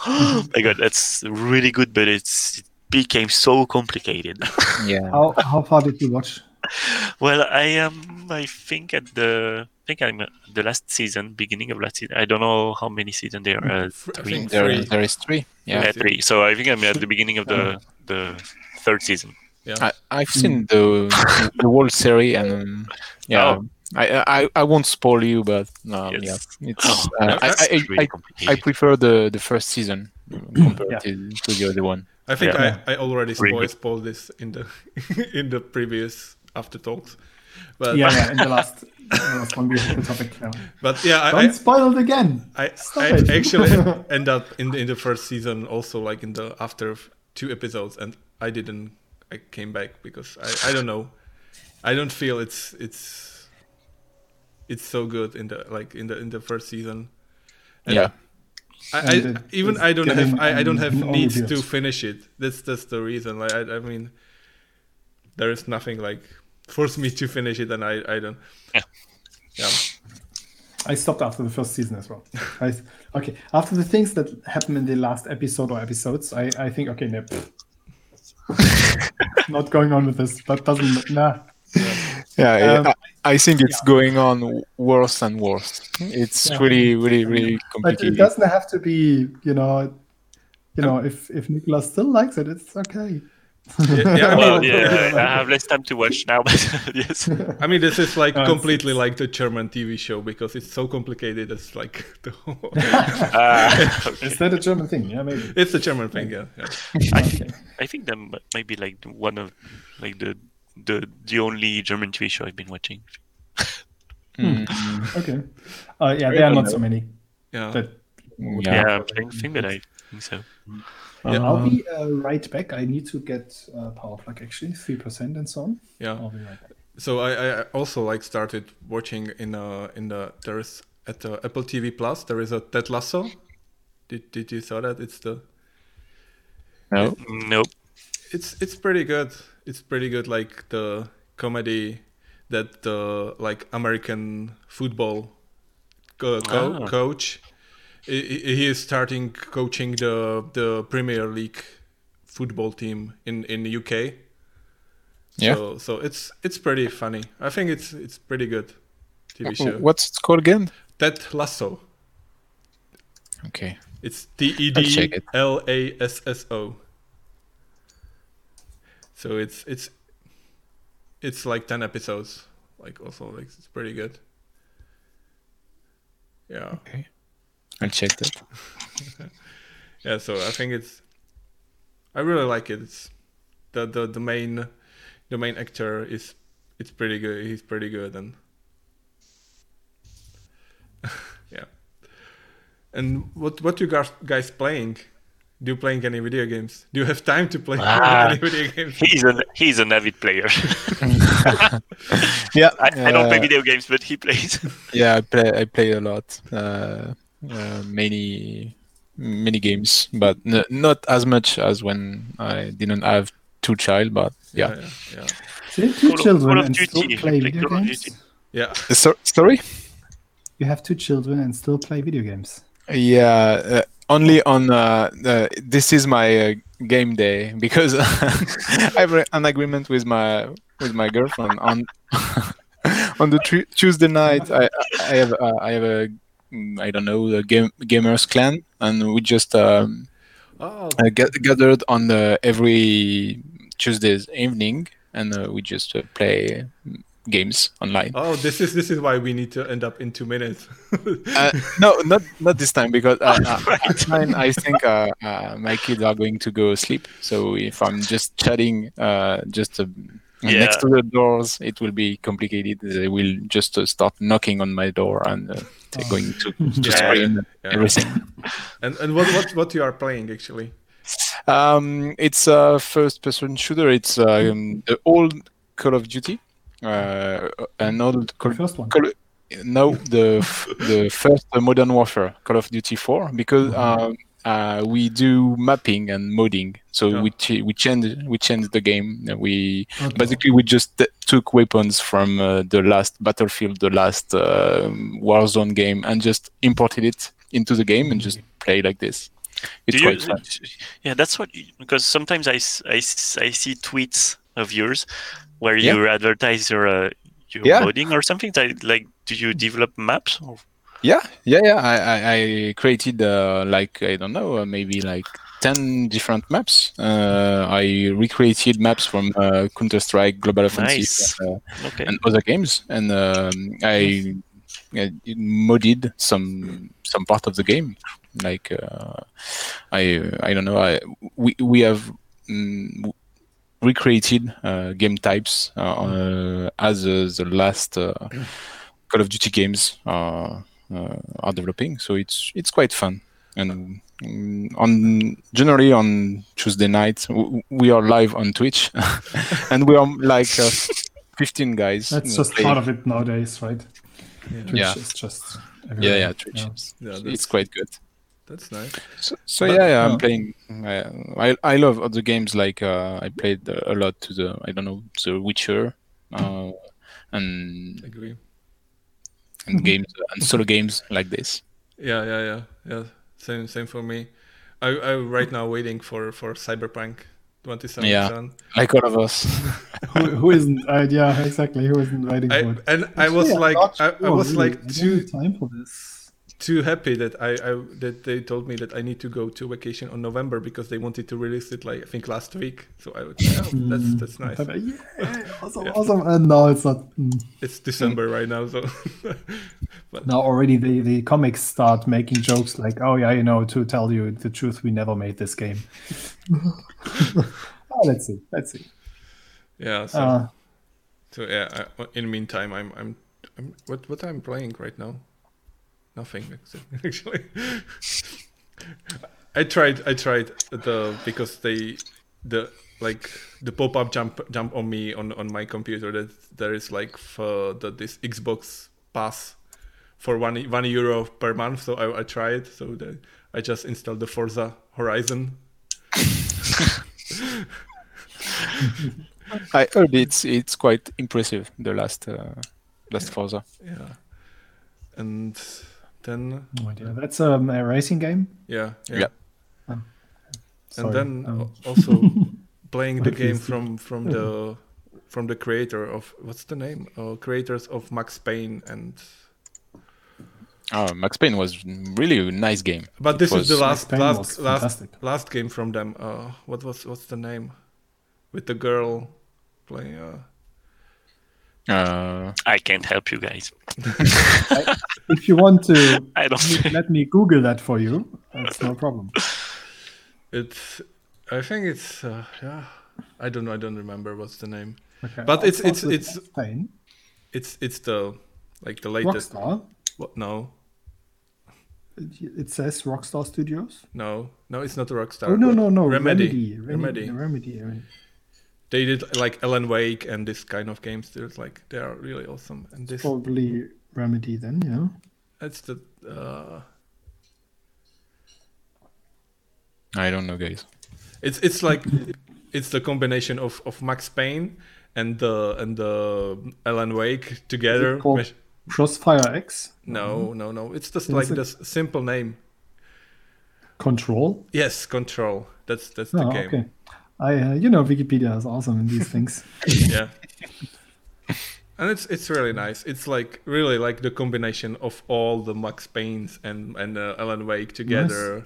my god, that's really good, but it's it became so complicated. Yeah. How how far did you watch? well, I am. I think at the. I think I'm at the last season, beginning of last season. I don't know how many seasons there are. Uh, Fr- I three, think There, three. there is three. Yeah. yeah, three. So I think I'm at the beginning of the the third season. Yeah. I, I've seen the the whole series, and yeah, Oh. I, I I won't spoil you, but um, Yes. yeah, it's Oh, uh, I, I, really I, I prefer the the first season compared Yeah. to, to the other one. I think Yeah. I, I already Really spoiled, spoiled this in the in the previous after talks. But Yeah, yeah. In the last, the last one we had the topic. Yeah. but yeah, I, Don't I, spoil it again. I, I it. actually end up in the, in the first season also like in the after two episodes and I didn't I came back because I, I don't know I don't feel it's it's it's so good in the like in the in the first season And Yeah. I, I even I don't have I, I don't have needs to finish it that's that's the reason like I, I mean there is nothing like force me to finish it and I I don't Yeah. yeah I stopped after the first season as well. I, okay, after the things that happened in the last episode or episodes, I, I think okay, no, not going on with this. But doesn't nah. Yeah, Um, I, I think it's going on worse and worse. It's Yeah. really, really, really But it doesn't have to be, you know, you know, if if Nicolas still likes it, it's okay. Yeah, yeah, I mean- Well, yeah, I have less time to watch now, but yes. I mean, this is like completely like the German TV show because it's so complicated. It's like the whole... Uh, okay. Is that a German thing? Yeah, maybe. it's a German thing, yeah. yeah. I Okay. think I think that m- might be like one of like the the the only German TV show I've been watching. Mm, Okay. Uh, yeah, there are not so many. yeah. But yeah. Yeah, I'm trying to think, but I think so. Yeah. I'll be uh, right back. I need to get uh, power plug actually, three percent and so on. yeah. I'll be right back. So I, I also like started watching in uh in the there's at the Apple TV Plus there is a Ted Lasso. Did did you saw that? It's the No. Nope. it's it's pretty good. It's pretty good like the comedy that the like American football co- co- Ah. coach he, is starting coaching the the Premier League football team in in the UK. Yeah. So so it's it's pretty funny. I think it's it's pretty good TV show. What's it called again? Ted Lasso. Okay. It's T E D. L A S S O. So it's it's it's like ten episodes. Like also like it's pretty good. Yeah. Okay. I'll check that. Yeah, so I think it's I really like it. It's the the, the main the main actor is it's pretty good. He's pretty good and yeah. And what what you guys guys playing? Do you playing any video games? Do you have time to play Ah. any video games? He's an he's an avid player. Yeah. I, I don't play uh, video games, but he plays. Yeah, I play. I play a lot. Uh, uh, many, many games, but n- not as much as when I didn't have two child. But yeah. yeah, yeah. So two Call children of and still Duty. play Play video Call games. Yeah. So, sorry. You have two children and still play video games. Yeah, uh, only on uh, uh, this is my uh, game day because I have an agreement with my with my girlfriend on on the tru- Tuesday night. I I have uh, I have a I don't know the game gamers clan and we just um, Oh, uh, get, gathered on the every Tuesdays evening and uh, we just uh, play mm, games online. oh, this is this is why we need to end up in two minutes. Uh, no, not not this time because uh, uh, at nine I think uh, uh, my kids are going to go sleep. So if I'm just chatting, uh, just And Yeah. next to the doors, it will be complicated. They will just uh, start knocking on my door and uh, Oh. going to, to Yeah, scream yeah. everything. And and what what what you are playing actually? Um, it's a first-person shooter. It's um, the old Call of Duty, uh, an old The Call, first one. Call no the f- the first Modern Warfare Call of Duty 4 because um, uh, we do mapping and modding. So Yeah. we ch- we change we changed the game. We Okay. basically we just t- took weapons from uh, the last Battlefield, the last um Warzone game, and just imported it into the game and just play like this. It's Do you, quite fun. yeah, that's what you- because sometimes I, I, I see tweets of yours where Yeah. you advertise your uh, your Yeah. modding or something. Like, like, do you develop maps? Or? Yeah, yeah, yeah. I, I, I created uh, like I don't know, uh, maybe like ten different maps. Uh, I recreated maps from uh, Counter Strike, Global Offensive, Nice. uh, Okay. and other games, and um, I, I modded some some part of the game. Like uh, I I don't know. I we we have. Mm, recreated uh, game types as uh, the last uh, Call of Duty games uh, are developing. So it's it's quite fun. And mm, on generally on Tuesday night w- we are live on Twitch, and we are like uh, 15 guys. That's uh, just playing. part of it nowadays, right? Twitch Yeah. is just Yeah, everywhere. yeah, Twitch. Yeah. It's, Yeah, it's quite good. That's nice. So, so But- yeah, yeah, yeah. I'm playing. I, I I love other games like uh, I played a lot to the I don't know The Witcher, uh, and Agree. And games and solo games like this. Yeah, yeah, yeah, yeah. Same, same for me. I, I'm right now waiting for for Cyberpunk 2077. Like all of us. who, who isn't? Uh, yeah, exactly. Who isn't waiting I, for it? and I was Actually, I'm like, not I, I was really. like I don't too time for this. Too happy that I, I that they told me that I need to go to vacation on November because they wanted to release it like I think last week. So I would, yeah, that's Mm. that's nice. Uh, yeah, awesome, Yeah. awesome. And no, it's not. mm. It's December right now, so but Now already the, the comics start making jokes like, oh yeah, you know, to tell you the truth, we never made this game. oh, let's see, let's see. yeah. So, Uh, so yeah. I, in the meantime, I'm I'm, I'm what what I'm playing right now. Nothing actually. I tried I tried the because they the like the pop up jump jump on me on on my computer that there is like for the this Xbox Pass for one one euro per month. So I, I tried. So the, I just installed the Forza Horizon. I heard it's it's quite impressive the last uh, last Forza. Yeah, and then oh dear, that's um, a racing game. yeah yeah. Yeah. Sorry, and then um, also playing the game Obviously. from from the from the creator of what's the name uh, creators of max payne and Oh, Max Payne was really a nice game. but It this is the last last last last game from them uh what was what's the name with the girl playing uh Uh, I can't help you guys. If you want to I don't. let me Google that for you, that's no problem. it's i think it's uh, yeah i don't know i don't remember what's the name Okay. But I'll it's- it's- it's- Max it's it's the like the latest Rockstar. what no It it says Rockstar Studios. no no it's not a rockstar Oh no no no remedy Remedy remedy, Remedy. Remedy. They did like Alan Wake and this kind of games. There's like they are really awesome. And this Probably Remedy then, yeah. that's the uh, I don't know, guys. it's it's like it's the combination of, of Max Payne and the and the Alan Wake together. called- Mesh- Crossfire X. no, no, no. It's just like this simple name. Control. Yes, Control. That's that's the Oh, game. okay. I, uh, you know, Wikipedia is awesome in these things. yeah. And it's it's really nice. It's like really like the combination of all the max paynes and and uh, alan wake together.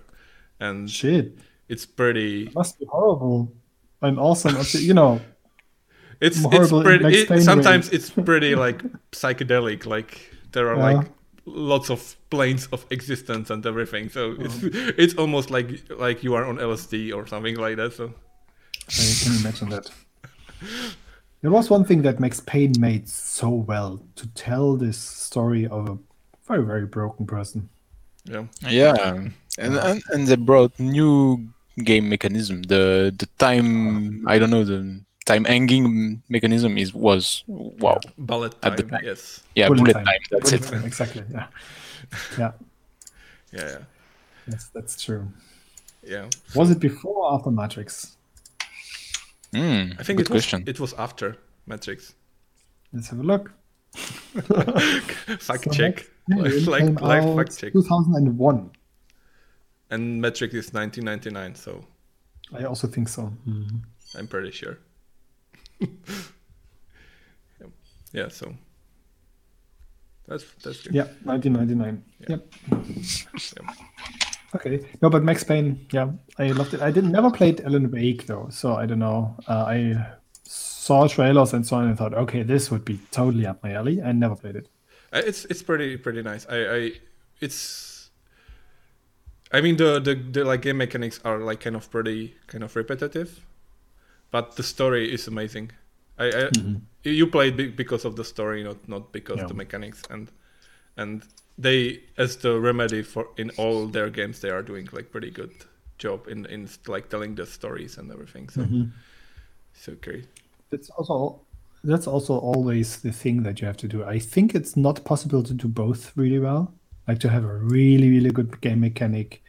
And Shit, it's pretty must be horrible. And awesome. You know, it's it's pretty it- sometimes it's pretty like psychedelic. Like there are Yeah. like lots of planes of existence and everything. So it's Uh-huh. it's almost like like you are on lsd or something like that so I can imagine that. There was one thing that Max Payne made so well to tell this story of a very, very broken person. Yeah. Yeah, and, and and they brought new game mechanism. The the time I don't know the time hanging mechanism is was wow. Bullet At the time. time. Yes. Yeah, Bullet bullet, time. time. That's Bullet it. time, Exactly. Yeah. Yeah. Yeah. Yeah. That's that's true. Yeah. Was it before or after Matrix? Mm, I think good it was question. it was after Matrix. Let's have a look. Fact So check. Like like, like fact check. 2001. And Matrix is 1999, so I also think so. Mhm. I'm pretty sure. yeah. yeah, so that's that's good. Yeah, 1999. Yeah. Yep. Yeah. Okay. No, but Max Payne, yeah, I loved it. I didn't never played Alan Wake though, so I don't know. Uh, I saw trailers and so on and thought, okay, this would be totally up my alley. I never played it. Uh, It's it's pretty pretty nice. I I it's I mean the, the the like game mechanics are like kind of pretty kind of repetitive, but the story is amazing. I, I you played because of the story, not not because Yeah. the mechanics and and they as the remedy for in all their games they are doing like pretty good job in in like telling the stories and everything. So so great. That's also that's also always the thing that you have to do. I think it's not possible to do both really well. Like to have a really really good game mechanic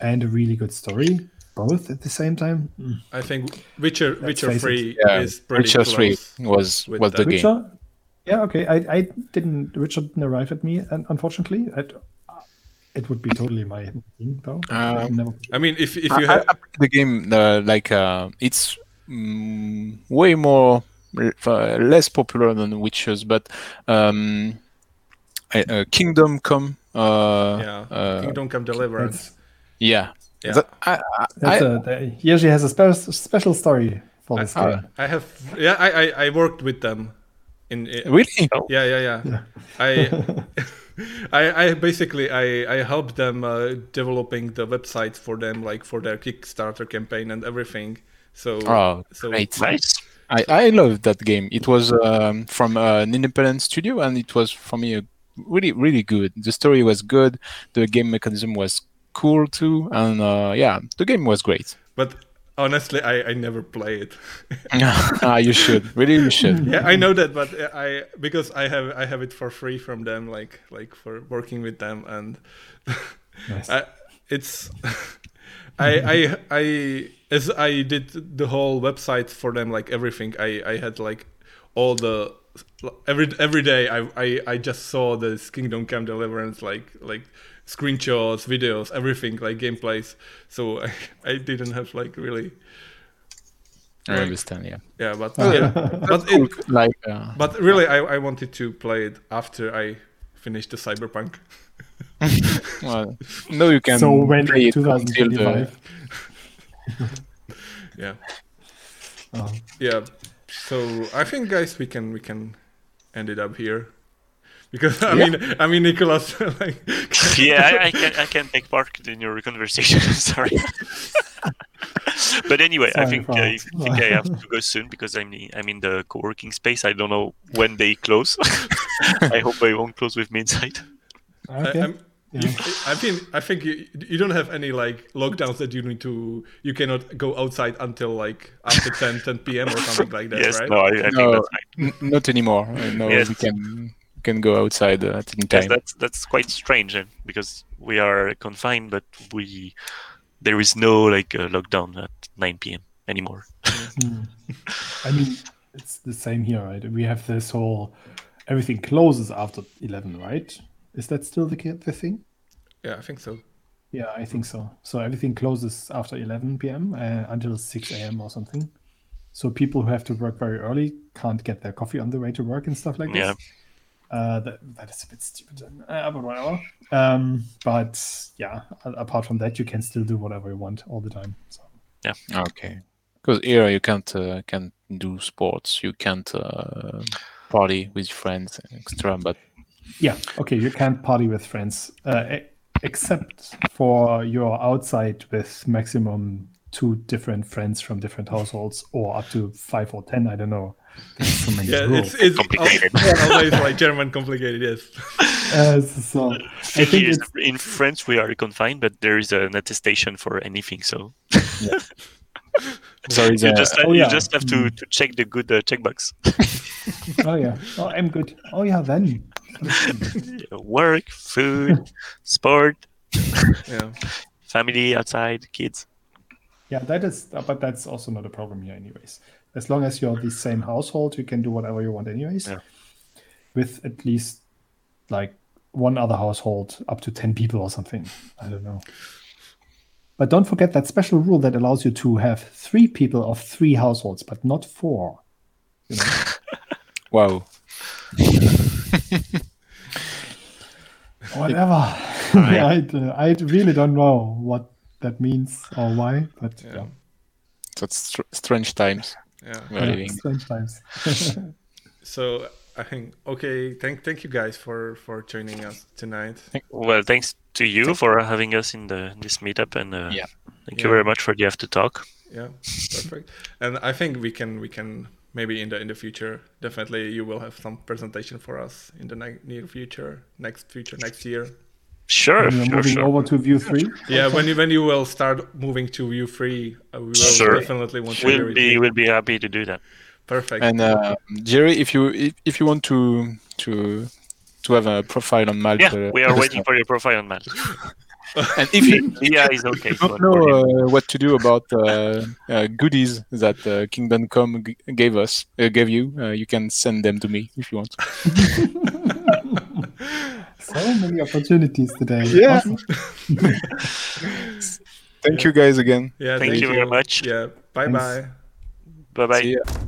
and a really good story, both at the same time. Mm. I think Witcher Witcher face it. Three Yeah, is pretty Witcher close. Three was was the that. game. Witcher. Yeah, okay. I, I didn't. Richard didn't arrive at me, and unfortunately, I, it would be totally my thing though. I Um, never, I mean, if if you I, have I played the game uh, like uh, it's mm, way more uh, less popular than Witches, but um, uh, Kingdom Come. Uh, yeah, uh, Kingdom Come Deliverance. yeah. Yeah. That- I, I, that's I- a, the, Yoshi has a spe- special story for this I, game. I have yeah, I, I I worked with them in i- really? yeah yeah yeah. Yeah. I. I, I basically I, I helped them uh, developing the website for them like for their Kickstarter campaign and everything. So Oh, so great. Nice. I, I love that game. It was um, from uh, an independent studio, and it was for me a really really good. The story was good. The game mechanism was cool too, and uh, yeah, the game was great. But honestly, I, I never play it. ah, you should really you should. yeah, I know that, but uh, I because I have I have it for free from them, like like for working with them, and Nice. I, it's I I I as I did the whole website for them, like everything. I I had like all the every every day I I, I just saw this Kingdom Come Deliverance like like screenshots, videos, everything like gameplays. So I, I didn't have like really I understand. Yeah, yeah, but yeah, but it, like uh, but really, I, I wanted to play it after I finished the Cyberpunk. well, no, you can so when play it until the 2025. Yeah, Oh. yeah. So I think, guys, we can we can end it up here because I Yeah. mean I mean Nicholas like yeah, I, I can I can take part in your conversation. Sorry. but anyway, I think Frank. I think I have to go soon because I'm the, I'm in the co-working space. I don't know when they close. I hope they won't close with me inside. Okay. I, I'm, I mean I think you you don't have any like lockdowns that you need to you cannot go outside until like after 10 10 p.m. or something like that, yes, right? no, I, I think No. that's right. N- not anymore. Uh, no, Yes. we can can go outside uh, at any Yes, time. that's that's quite strange eh, because we are confined, but we there is no like uh, lockdown at 9 p.m. anymore. Hmm. I mean, it's the same here, right? We have this whole everything closes after 11, right? Is that still the, ca- the thing? Yeah, I think so. Yeah, I think so. So everything closes after 11 p.m. Uh, until 6 a.m. or something. So people who have to work very early can't get their coffee on the way to work and stuff like that. Yeah. this. Uh, that, that is a bit stupid, uh, but whatever. Um, but yeah, apart from that, you can still do whatever you want all the time. So Yeah. Okay. Because here you can't uh, can't do sports, you can't uh, party with friends, etc. But yeah, okay, you can't party with friends, uh, except for you're outside with maximum two different friends from different households, or up to five or ten. I don't know. There's so many Yeah, rules. it's it's Complicated. always like German complicated. Yes. Uh, so I think is, in France we are confined, but there is an attestation for anything. So There is you just oh, you yeah. just have to, to check the good uh, checkbox. oh yeah. Oh, I'm good. Oh yeah, then. Work, food, sport, Yeah. family outside, kids. Yeah, that is, but that's also not a problem here, anyways. As long as you're the same household, you can do whatever you want, anyways. Yeah. With at least like one other household, up to 10 people or something. I don't know. But don't forget that special rule that allows you to have three people of three households, but not four. You know? wow. Whatever. I, I really don't know what that means or why, but Yeah. yeah. That's str- strange times Yeah. we are. Strange times. So I think okay. Thank thank you guys for for joining us tonight. Well, thanks to you for having us in the this meetup, and uh, Yeah. thank you very much for the after talk. Yeah, perfect. and I think we can we can maybe in the in the future definitely you will have some presentation for us in the ne- near future, next future, next year. Sure, When we're sure, moving sure. over to Vue three. Yeah, when you when you will start moving to Vue free, uh, we will Sure. definitely want to We'll it. be we'll be happy to do that. perfect. And uh, Jerry, if you if, if you want to to to have a profile on Malta, Yeah, we are waiting for your profile on Malt. And if you yeah, is okay. don't for- know for uh, what to do about uh, uh, goodies that uh, Kingdom Come g- gave us, uh, gave you, uh, you can send them to me if you want. So many opportunities today. Yeah. Awesome. Thank you guys again. yeah, Thank you very much. Yeah, bye bye. Bye bye. See ya.